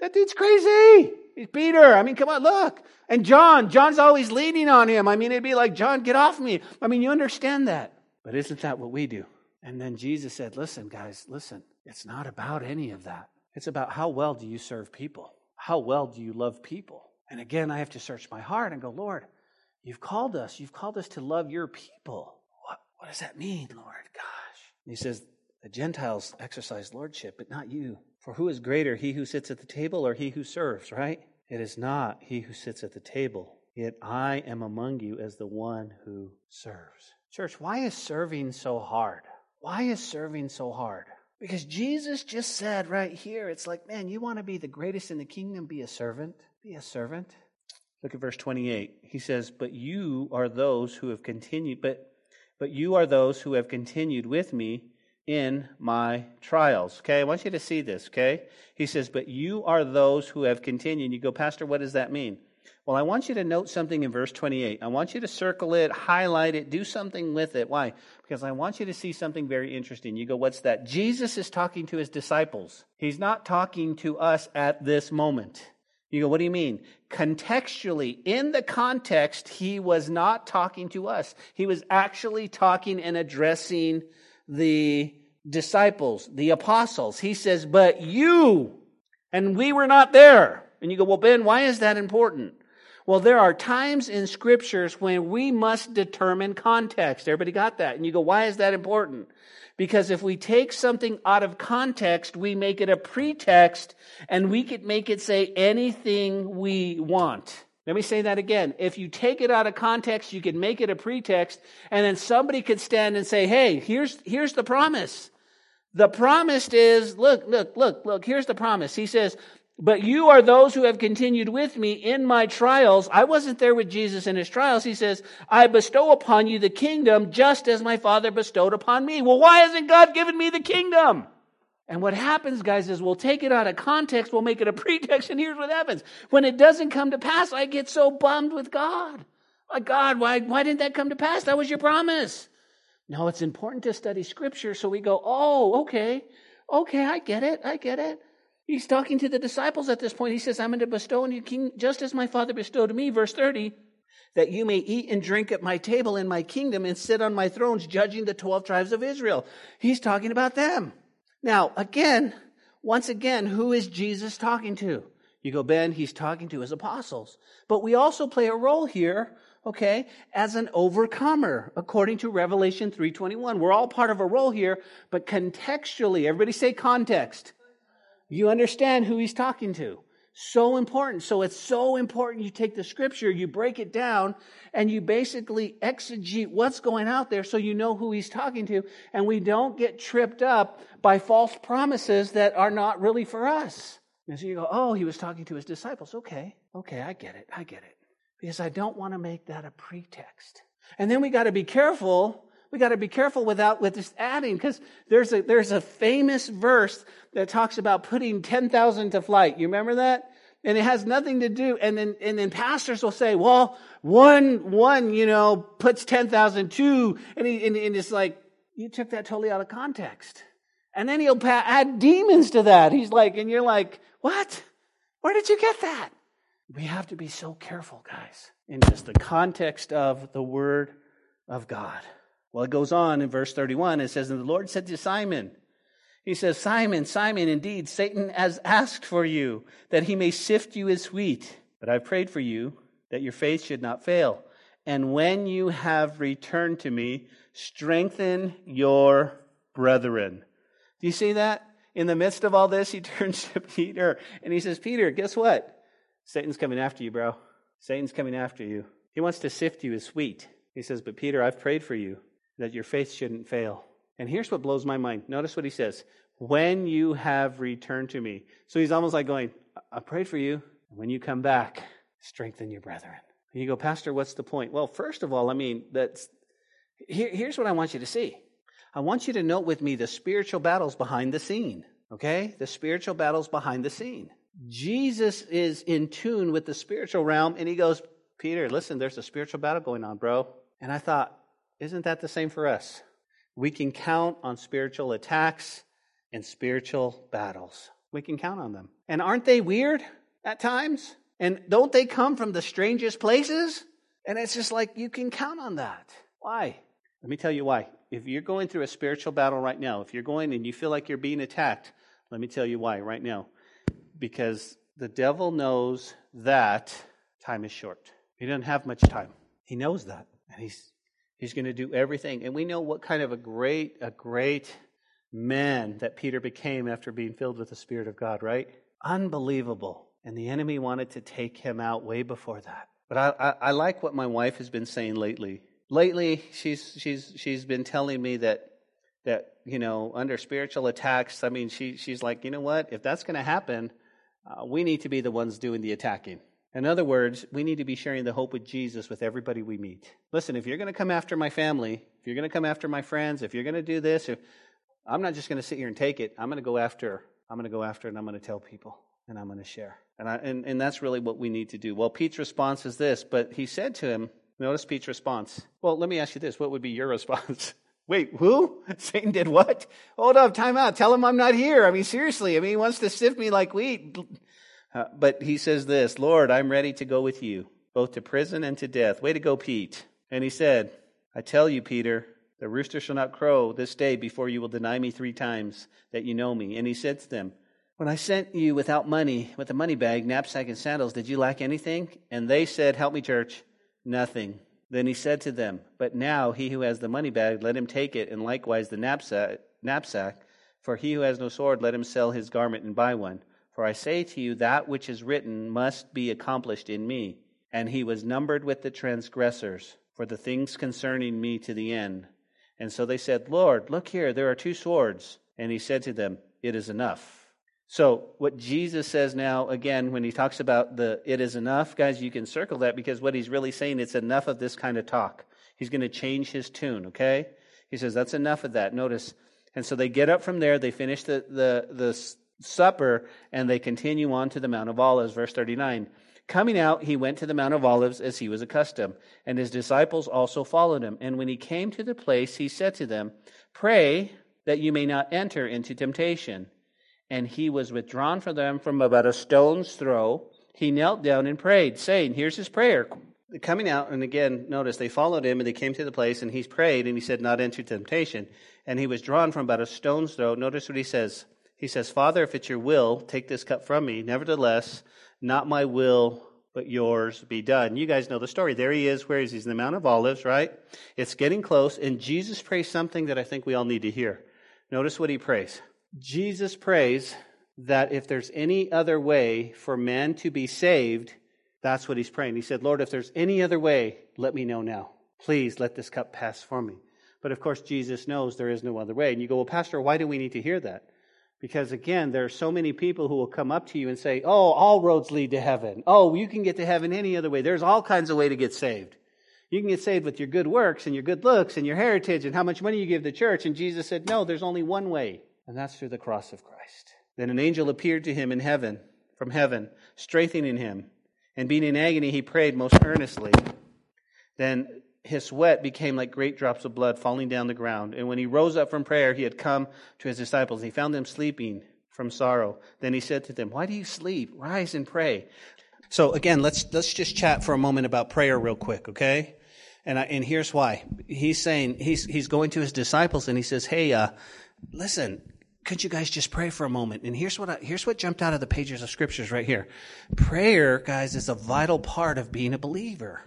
that dude's crazy. He's Peter. I mean, come on, look. And John, John's always leaning on him. I mean, it'd be like, John, get off me. I mean, you understand that. But isn't that what we do? And then Jesus said, listen, guys, listen. It's not about any of that. It's about how well do you serve people? How well do you love people? And again, I have to search my heart and go, Lord, You've called us. You've called us to love your people. What, what does that mean, Lord? Gosh. And he says, The Gentiles exercise lordship, but not you. For who is greater, he who sits at the table or he who serves, right? It is not he who sits at the table, yet I am among you as the one who serves. Church, why is serving so hard? Why is serving so hard? Because Jesus just said right here, it's like, man, you want to be the greatest in the kingdom? Be a servant. Be a servant. Look at verse 28. He says, But you are those who have continued, but, but you are those who have continued with me in my trials. Okay, I want you to see this, okay? He says, But you are those who have continued. You go, Pastor, what does that mean? Well, I want you to note something in verse 28. I want you to circle it, highlight it, do something with it. Why? Because I want you to see something very interesting. You go, what's that? Jesus is talking to his disciples. He's not talking to us at this moment. You go, what do you mean? Contextually, in the context, he was not talking to us. He was actually talking and addressing the disciples, the apostles. He says, but you, and we were not there. And you go, well, Ben, why is that important? Well, there are times in scriptures when we must determine context. Everybody got that? And you go, why is that important? Because if we take something out of context, we make it a pretext and we could make it say anything we want. Let me say that again. If you take it out of context, you can make it a pretext and then somebody could stand and say, Hey, here's, here's the promise. The promise is, look, look, look, look, here's the promise. He says, but you are those who have continued with me in my trials. I wasn't there with Jesus in his trials. He says, I bestow upon you the kingdom just as my Father bestowed upon me. Well, why hasn't God given me the kingdom? And what happens, guys, is we'll take it out of context, we'll make it a (laughs) pretext, and here's what happens. When it doesn't come to pass, I get so bummed with God. Like, God, why, why didn't that come to pass? That was your promise. No, it's important to study scripture so we go, oh, okay, okay, I get it, I get it. He's talking to the disciples at this point. He says, I'm going to bestow on you king just as my father bestowed me, verse 30, that you may eat and drink at my table in my kingdom and sit on my thrones judging the 12 tribes of Israel. He's talking about them. Now, again, once again, who is Jesus talking to? You go, Ben, he's talking to his apostles. But we also play a role here, okay, as an overcomer, according to Revelation 3.21. We're all part of a role here, but contextually, everybody say context. You understand who he's talking to. So important. So it's so important you take the scripture, you break it down, and you basically exegete what's going out there so you know who he's talking to, and we don't get tripped up by false promises that are not really for us. And so you go, oh, he was talking to his disciples. Okay, okay, I get it, I get it. Because I don't want to make that a pretext. And then we got to be careful we got to be careful without with just adding because there's a there's a famous verse that talks about putting 10,000 to flight. You remember that? And it has nothing to do and then and then pastors will say, "Well, one one, you know, puts 10,000 two and he and, and it's like you took that totally out of context. And then he'll add demons to that. He's like and you're like, "What? Where did you get that?" We have to be so careful, guys, in just the context of the word of God. Well, it goes on in verse 31. It says, And the Lord said to Simon, He says, Simon, Simon, indeed, Satan has asked for you that he may sift you as wheat. But I've prayed for you that your faith should not fail. And when you have returned to me, strengthen your brethren. Do you see that? In the midst of all this, he (laughs) turns to Peter and he says, Peter, guess what? Satan's coming after you, bro. Satan's coming after you. He wants to sift you as wheat. He says, But Peter, I've prayed for you that your faith shouldn't fail. And here's what blows my mind. Notice what he says when you have returned to me. So he's almost like going, I prayed for you. When you come back, strengthen your brethren. And you go, Pastor, what's the point? Well, first of all, I mean, that's here, here's what I want you to see. I want you to note with me the spiritual battles behind the scene. Okay? The spiritual battles behind the scene. Jesus is in tune with the spiritual realm, and he goes, Peter, listen, there's a spiritual battle going on, bro. And I thought, isn't that the same for us? We can count on spiritual attacks and spiritual battles. We can count on them. And aren't they weird at times? And don't they come from the strangest places? And it's just like you can count on that. Why? Let me tell you why. If you're going through a spiritual battle right now, if you're going and you feel like you're being attacked, let me tell you why right now. Because the devil knows that time is short. He doesn't have much time. He knows that. And he's he's going to do everything. And we know what kind of a great, a great man that Peter became after being filled with the Spirit of God, right? Unbelievable. And the enemy wanted to take him out way before that. But I, I, I like what my wife has been saying lately. Lately, she's she's she's been telling me that that you know under spiritual attacks. I mean, she she's like, you know what? If that's going to happen, uh, we need to be the ones doing the attacking. In other words, we need to be sharing the hope of Jesus with everybody we meet. Listen, if you're going to come after my family, if you're going to come after my friends, if you're going to do this, if, I'm not just going to sit here and take it. I'm going to go after. I'm going to go after, and I'm going to tell people, and I'm going to share. And, I, and and that's really what we need to do. Well, Pete's response is this, but he said to him, notice Pete's response. Well, let me ask you this: What would be your response? (laughs) Wait, who? (laughs) Satan did what? Hold up, time out. Tell him I'm not here. I mean, seriously. I mean, he wants to sift me like wheat. Uh, but he says this Lord, I'm ready to go with you, both to prison and to death. Way to go, Pete. And he said, I tell you, Peter, the rooster shall not crow this day before you will deny me three times that you know me. And he said to them, When I sent you without money, with a money bag, knapsack, and sandals, did you lack anything? And they said, Help me, church, nothing. Then he said to them, But now he who has the money bag, let him take it, and likewise the knapsack. knapsack. For he who has no sword, let him sell his garment and buy one. For I say to you, that which is written must be accomplished in me. And he was numbered with the transgressors for the things concerning me to the end. And so they said, Lord, look here, there are two swords. And he said to them, It is enough. So, what Jesus says now, again, when he talks about the it is enough, guys, you can circle that because what he's really saying, it's enough of this kind of talk. He's going to change his tune, okay? He says, That's enough of that. Notice. And so they get up from there, they finish the, the, the supper, and they continue on to the Mount of Olives, verse 39. Coming out, he went to the Mount of Olives as he was accustomed, and his disciples also followed him. And when he came to the place, he said to them, Pray that you may not enter into temptation. And he was withdrawn from them from about a stone's throw. He knelt down and prayed, saying, Here's his prayer. Coming out, and again, notice they followed him and they came to the place, and he prayed, and he said, Not enter temptation. And he was drawn from about a stone's throw. Notice what he says. He says, Father, if it's your will, take this cup from me. Nevertheless, not my will, but yours be done. You guys know the story. There he is. Where is he? He's in the Mount of Olives, right? It's getting close, and Jesus prays something that I think we all need to hear. Notice what he prays. Jesus prays that if there's any other way for man to be saved, that's what he's praying. He said, Lord, if there's any other way, let me know now. Please let this cup pass for me. But of course, Jesus knows there is no other way. And you go, well, Pastor, why do we need to hear that? Because again, there are so many people who will come up to you and say, Oh, all roads lead to heaven. Oh, you can get to heaven any other way. There's all kinds of way to get saved. You can get saved with your good works and your good looks and your heritage and how much money you give the church. And Jesus said, No, there's only one way, and that's through the cross of Christ. Then an angel appeared to him in heaven, from heaven, strengthening him. And being in agony, he prayed most earnestly. Then his sweat became like great drops of blood falling down the ground. And when he rose up from prayer, he had come to his disciples. He found them sleeping from sorrow. Then he said to them, Why do you sleep? Rise and pray. So again, let's, let's just chat for a moment about prayer real quick, okay? And, I, and here's why. He's saying, he's, he's going to his disciples and he says, Hey, uh, listen, could you guys just pray for a moment? And here's what I, here's what jumped out of the pages of scriptures right here. Prayer, guys, is a vital part of being a believer.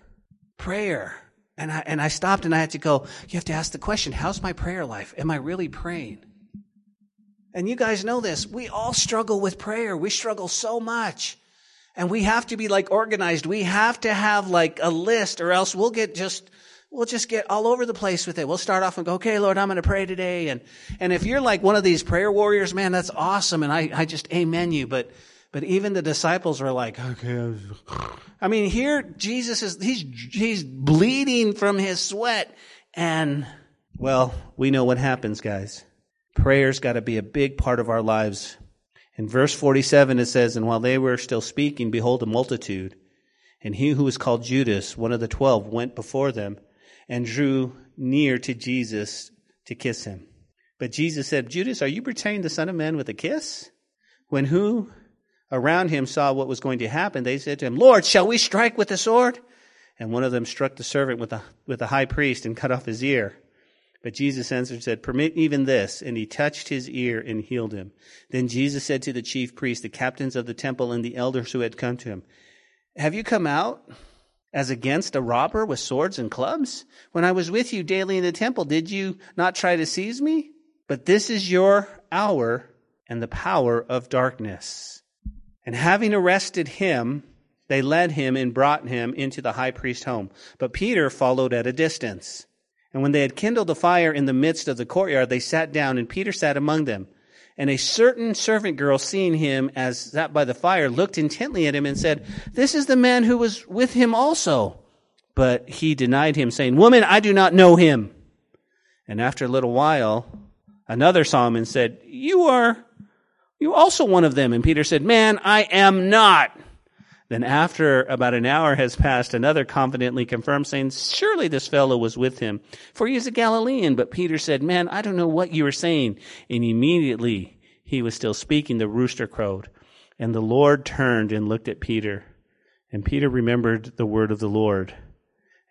Prayer. And I, and I stopped and I had to go, you have to ask the question, how's my prayer life? Am I really praying? And you guys know this. We all struggle with prayer. We struggle so much. And we have to be like organized. We have to have like a list or else we'll get just, we'll just get all over the place with it. We'll start off and go, okay, Lord, I'm going to pray today. And, and if you're like one of these prayer warriors, man, that's awesome. And I, I just amen you. But, but even the disciples were like, okay. I mean, here Jesus is, he's, he's bleeding from his sweat. And, well, we know what happens, guys. Prayer's got to be a big part of our lives. In verse 47, it says, And while they were still speaking, behold, a multitude. And he who was called Judas, one of the twelve, went before them and drew near to Jesus to kiss him. But Jesus said, Judas, are you betraying the Son of Man with a kiss? When who around him saw what was going to happen, they said to him, Lord, shall we strike with the sword? And one of them struck the servant with the, with the high priest and cut off his ear. But Jesus answered and said, Permit even this. And he touched his ear and healed him. Then Jesus said to the chief priests, the captains of the temple, and the elders who had come to him, Have you come out as against a robber with swords and clubs? When I was with you daily in the temple, did you not try to seize me? But this is your hour and the power of darkness. And having arrested him, they led him and brought him into the high priest's home. But Peter followed at a distance. And when they had kindled a fire in the midst of the courtyard, they sat down, and Peter sat among them. And a certain servant girl, seeing him as sat by the fire, looked intently at him and said, This is the man who was with him also. But he denied him, saying, Woman, I do not know him. And after a little while, another saw him and said, You are, you also one of them. And Peter said, Man, I am not. Then after about an hour has passed, another confidently confirmed, saying, Surely this fellow was with him, for he is a Galilean. But Peter said, Man, I don't know what you are saying. And immediately he was still speaking, the rooster crowed. And the Lord turned and looked at Peter. And Peter remembered the word of the Lord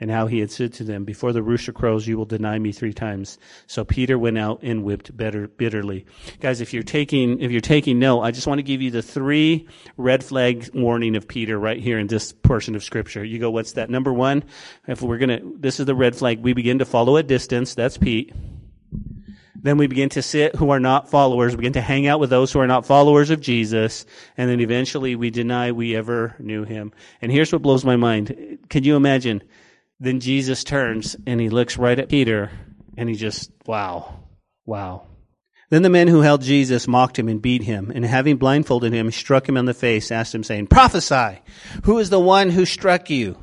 and how he had said to them, Before the rooster crows, you will deny me three times. So Peter went out and wept bitter, bitterly. Guys, if you're taking, if you're taking note, I just want to give you the three red flag warning of Peter right here in this portion of scripture. You go, what's that? Number one, if we're gonna, this is the red flag, we begin to follow at distance. That's Pete. Then we begin to sit who are not followers, we begin to hang out with those who are not followers of Jesus, and then eventually we deny we ever knew him. And here's what blows my mind. Can you imagine? Then Jesus turns and he looks right at Peter and he just, wow, wow. Then the men who held Jesus mocked him and beat him, and having blindfolded him, struck him on the face, asked him, saying, Prophesy! Who is the one who struck you?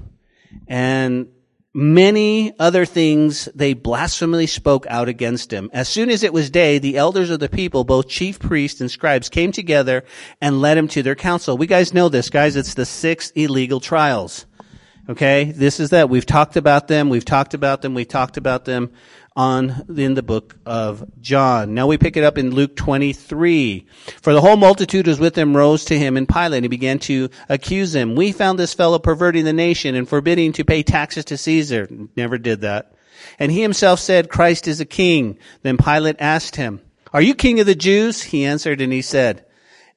And many other things they blasphemously spoke out against him. As soon as it was day, the elders of the people, both chief priests and scribes, came together and led him to their council. We guys know this, guys. It's the six illegal trials. Okay, this is that. We've talked about them. We've talked about them. We've talked about them on in the book of John. Now we pick it up in Luke 23. For the whole multitude was with him rose to him and Pilate and he began to accuse him. We found this fellow perverting the nation and forbidding to pay taxes to Caesar. Never did that. And he himself said, Christ is a king. Then Pilate asked him, Are you king of the Jews? He answered and he said,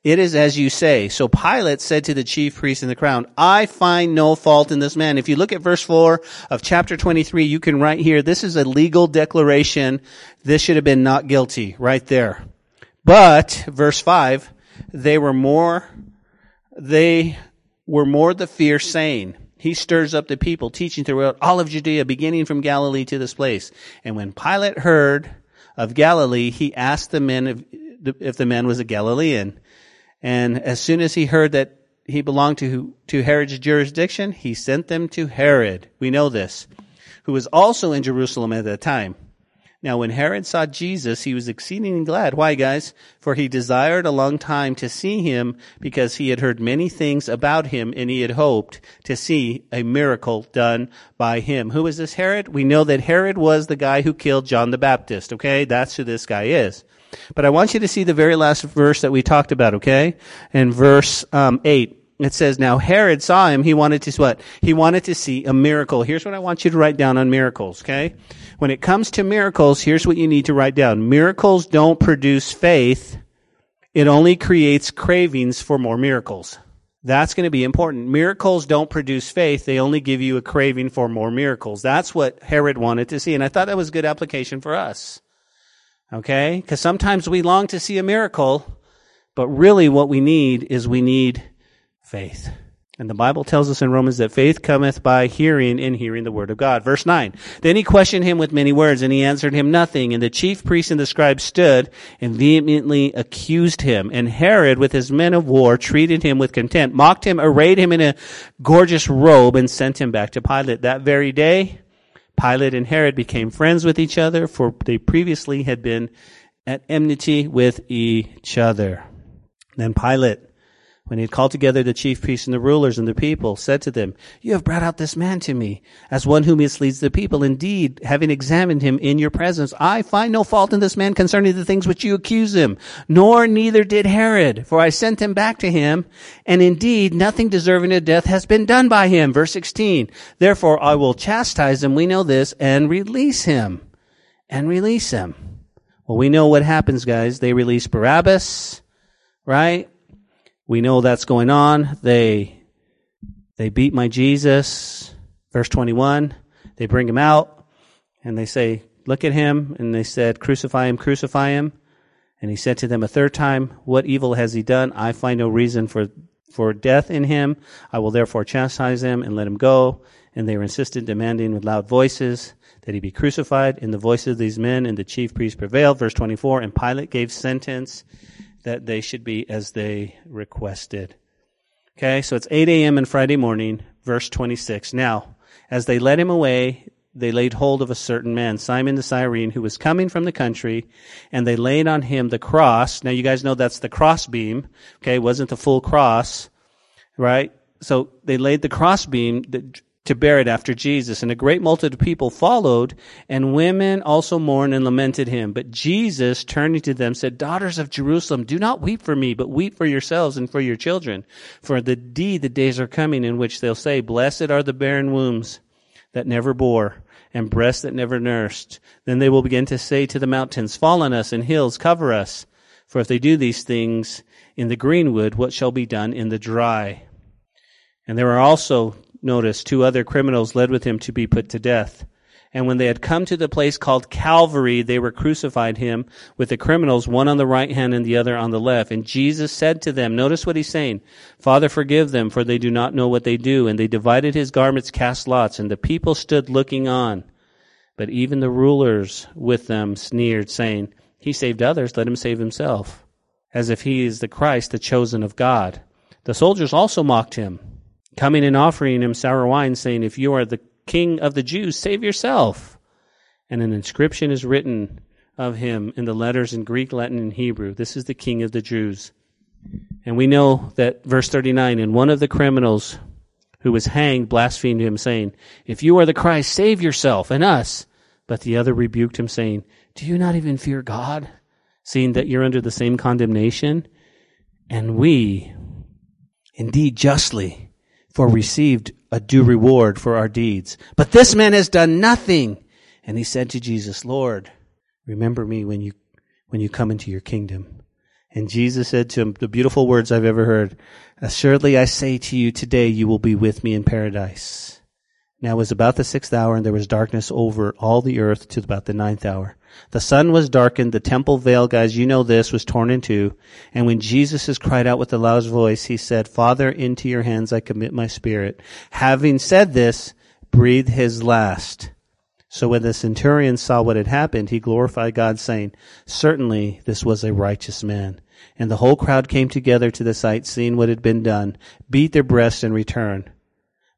it is as you say. So Pilate said to the chief priest and the crown, I find no fault in this man. If you look at verse 4 of chapter 23, you can write here, this is a legal declaration. This should have been not guilty, right there. But, verse 5, they were more, they were more the fierce saying, he stirs up the people, teaching throughout all of Judea, beginning from Galilee to this place. And when Pilate heard of Galilee, he asked the men if, if the man was a Galilean. And as soon as he heard that he belonged to, to Herod's jurisdiction, he sent them to Herod. We know this, who was also in Jerusalem at that time. Now, when Herod saw Jesus, he was exceedingly glad. Why, guys? For he desired a long time to see him because he had heard many things about him and he had hoped to see a miracle done by him. Who is this Herod? We know that Herod was the guy who killed John the Baptist, okay? That's who this guy is. But I want you to see the very last verse that we talked about, okay? In verse um, 8. It says, now Herod saw him. He wanted to what? He wanted to see a miracle. Here's what I want you to write down on miracles, okay? When it comes to miracles, here's what you need to write down. Miracles don't produce faith. it only creates cravings for more miracles. That's going to be important. Miracles don't produce faith. They only give you a craving for more miracles. That's what Herod wanted to see. And I thought that was a good application for us. Okay? Because sometimes we long to see a miracle, but really what we need is we need faith. And the Bible tells us in Romans that faith cometh by hearing and hearing the word of God. Verse 9. Then he questioned him with many words, and he answered him nothing. And the chief priests and the scribes stood and vehemently accused him. And Herod, with his men of war, treated him with contempt, mocked him, arrayed him in a gorgeous robe, and sent him back to Pilate. That very day, Pilate and Herod became friends with each other, for they previously had been at enmity with each other. Then Pilate when he had called together the chief priests and the rulers and the people, said to them, You have brought out this man to me as one who misleads the people. Indeed, having examined him in your presence, I find no fault in this man concerning the things which you accuse him, nor neither did Herod, for I sent him back to him, and indeed nothing deserving of death has been done by him. Verse 16. Therefore I will chastise him, we know this, and release him. And release him. Well, we know what happens, guys. They release Barabbas, right? We know that's going on. They, they beat my Jesus. Verse 21. They bring him out and they say, look at him. And they said, crucify him, crucify him. And he said to them a third time, what evil has he done? I find no reason for, for death in him. I will therefore chastise him and let him go. And they were insistent, demanding with loud voices that he be crucified. And the voices of these men and the chief priests prevailed. Verse 24. And Pilate gave sentence that they should be as they requested. Okay, so it's 8 a.m. on Friday morning, verse 26. Now, as they led him away, they laid hold of a certain man, Simon the Cyrene, who was coming from the country, and they laid on him the cross. Now, you guys know that's the cross beam, Okay, it wasn't the full cross, right? So they laid the crossbeam that to bear it after Jesus. And a great multitude of people followed, and women also mourned and lamented him. But Jesus, turning to them, said, Daughters of Jerusalem, do not weep for me, but weep for yourselves and for your children. For the deed, the days are coming in which they'll say, Blessed are the barren wombs that never bore, and breasts that never nursed. Then they will begin to say to the mountains, Fall on us, and hills, cover us. For if they do these things in the greenwood, what shall be done in the dry? And there are also notice, two other criminals led with him to be put to death. And when they had come to the place called Calvary, they were crucified him with the criminals, one on the right hand and the other on the left. And Jesus said to them, notice what he's saying, Father, forgive them, for they do not know what they do. And they divided his garments, cast lots, and the people stood looking on. But even the rulers with them sneered, saying, He saved others, let him save himself, as if he is the Christ, the chosen of God. The soldiers also mocked him coming and offering him sour wine, saying, If you are the king of the Jews, save yourself. And an inscription is written of him in the letters in Greek, Latin, and Hebrew. This is the king of the Jews. And we know that verse 39, and one of the criminals who was hanged blasphemed him, saying, If you are the Christ, save yourself and us. But the other rebuked him, saying, Do you not even fear God, seeing that you're under the same condemnation? And we, indeed justly, for received a due reward for our deeds. But this man has done nothing. And he said to Jesus, Lord, remember me when you, when you come into your kingdom. And Jesus said to him, the beautiful words I've ever heard, assuredly I say to you today, you will be with me in paradise. Now it was about the sixth hour and there was darkness over all the earth to about the ninth hour. The sun was darkened. The temple veil, guys, you know this, was torn in two. And when Jesus has cried out with a loud voice, he said, Father, into your hands I commit my spirit. Having said this, breathed his last. So when the centurion saw what had happened, he glorified God, saying, Certainly this was a righteous man. And the whole crowd came together to the sight, seeing what had been done, beat their breasts and returned.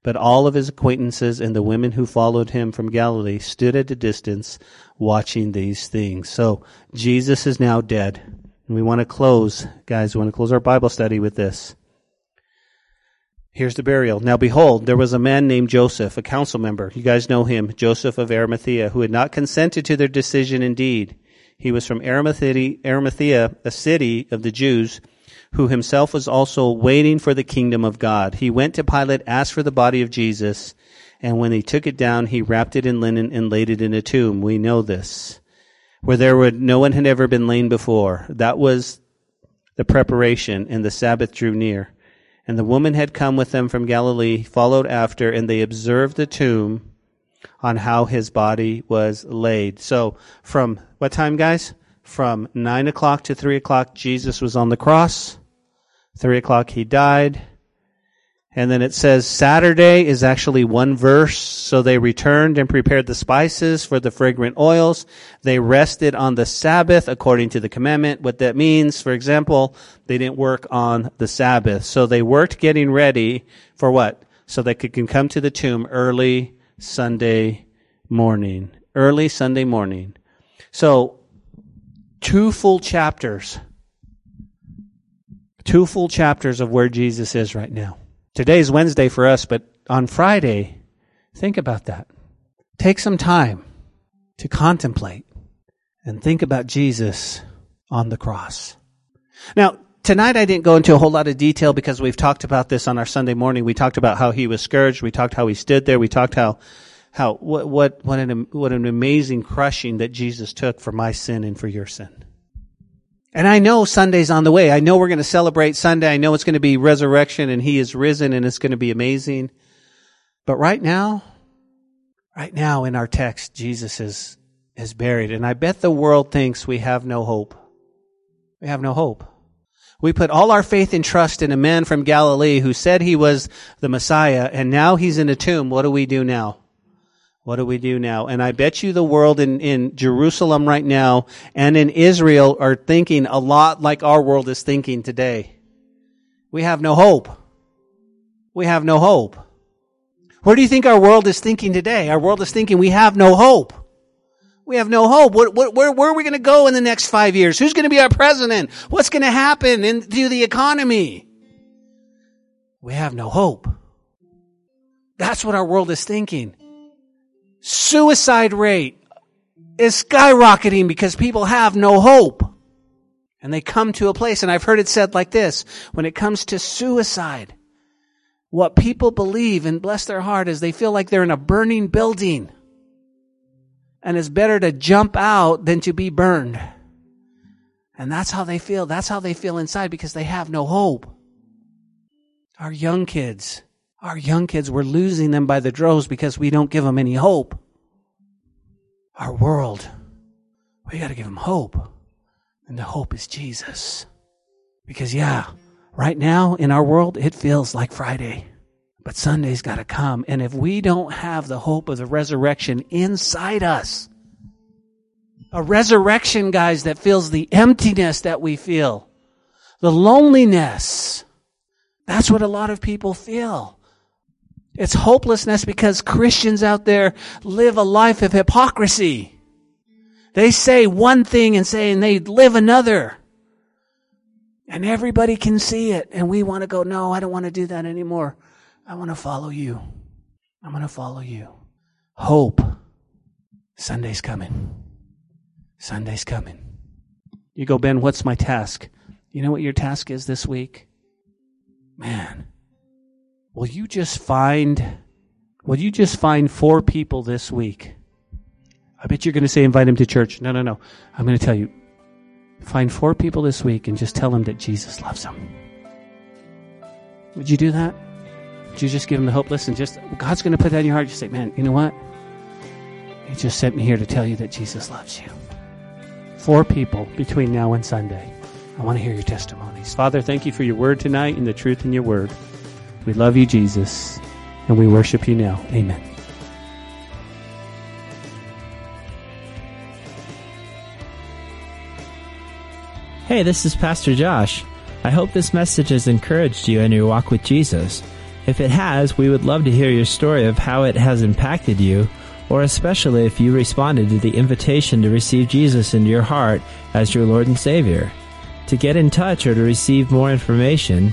But all of his acquaintances and the women who followed him from Galilee stood at a distance watching these things. So Jesus is now dead. And we want to close, guys, we want to close our Bible study with this. Here's the burial. Now behold, there was a man named Joseph, a council member. You guys know him, Joseph of Arimathea, who had not consented to their decision indeed. He was from Arimathea, Arimathea, a city of the Jews, who himself was also waiting for the kingdom of God. He went to Pilate, asked for the body of Jesus, and when he took it down, he wrapped it in linen and laid it in a tomb. We know this. Where there would, no one had ever been laid before. That was the preparation, and the Sabbath drew near. And the woman had come with them from Galilee, followed after, and they observed the tomb on how his body was laid. So, from what time, guys? From 9 o'clock to 3 o'clock, Jesus was on the cross. 3 o'clock, he died. And then it says Saturday is actually one verse. So they returned and prepared the spices for the fragrant oils. They rested on the Sabbath according to the commandment. What that means, for example, they didn't work on the Sabbath. So they worked getting ready for what? So they could come to the tomb early Sunday morning. Early Sunday morning. So two full chapters. Two full chapters of where Jesus is right now. Today's Wednesday for us, but on Friday, think about that. Take some time to contemplate and think about Jesus on the cross. Now, tonight I didn't go into a whole lot of detail because we've talked about this on our Sunday morning. We talked about how he was scourged. We talked how he stood there. We talked how, how, what, what, what an, what an amazing crushing that Jesus took for my sin and for your sin. And I know Sunday's on the way. I know we're going to celebrate Sunday. I know it's going to be resurrection and he is risen and it's going to be amazing. But right now, right now in our text, Jesus is, is buried. And I bet the world thinks we have no hope. We have no hope. We put all our faith and trust in a man from Galilee who said he was the Messiah and now he's in a tomb. What do we do now? What do we do now? And I bet you the world in, in Jerusalem right now and in Israel are thinking a lot like our world is thinking today. We have no hope. We have no hope. Where do you think our world is thinking today? Our world is thinking we have no hope. We have no hope. What, what, where, where are we going to go in the next five years? Who's going to be our president? What's going to happen in, to the economy? We have no hope. That's what our world is thinking suicide rate is skyrocketing because people have no hope. And they come to a place, and I've heard it said like this, when it comes to suicide, what people believe and bless their heart is they feel like they're in a burning building. And it's better to jump out than to be burned. And that's how they feel. That's how they feel inside because they have no hope. Our young kids, our young kids, we're losing them by the droves because we don't give them any hope. Our world, we got to give them hope. And the hope is Jesus. Because, yeah, right now in our world, it feels like Friday. But Sunday's got to come. And if we don't have the hope of the resurrection inside us, a resurrection, guys, that feels the emptiness that we feel, the loneliness, that's what a lot of people feel. It's hopelessness because Christians out there live a life of hypocrisy. They say one thing and say, and they live another. And everybody can see it. And we want to go, no, I don't want to do that anymore. I want to follow you. I'm going to follow you. Hope. Sunday's coming. Sunday's coming. You go, Ben, what's my task? You know what your task is this week? Man, will you just find will you just find four people this week? I bet you're going to say invite them to church. No, no, no. I'm going to tell you find four people this week and just tell them that Jesus loves them. Would you do that? Would you just give them the hope? Listen, just God's going to put that in your heart. Just say, man, you know what? He just sent me here to tell you that Jesus loves you. Four people between now and Sunday. I want to hear your testimonies. Father, thank you for your word tonight and the truth in your word. We love you, Jesus, and we worship you now. Amen. Hey, this is Pastor Josh. I hope this message has encouraged you in your walk with Jesus. If it has, we would love to hear your story of how it has impacted you, or especially if you responded to the invitation to receive Jesus into your heart as your Lord and Savior. To get in touch or to receive more information,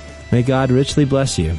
May God richly bless you.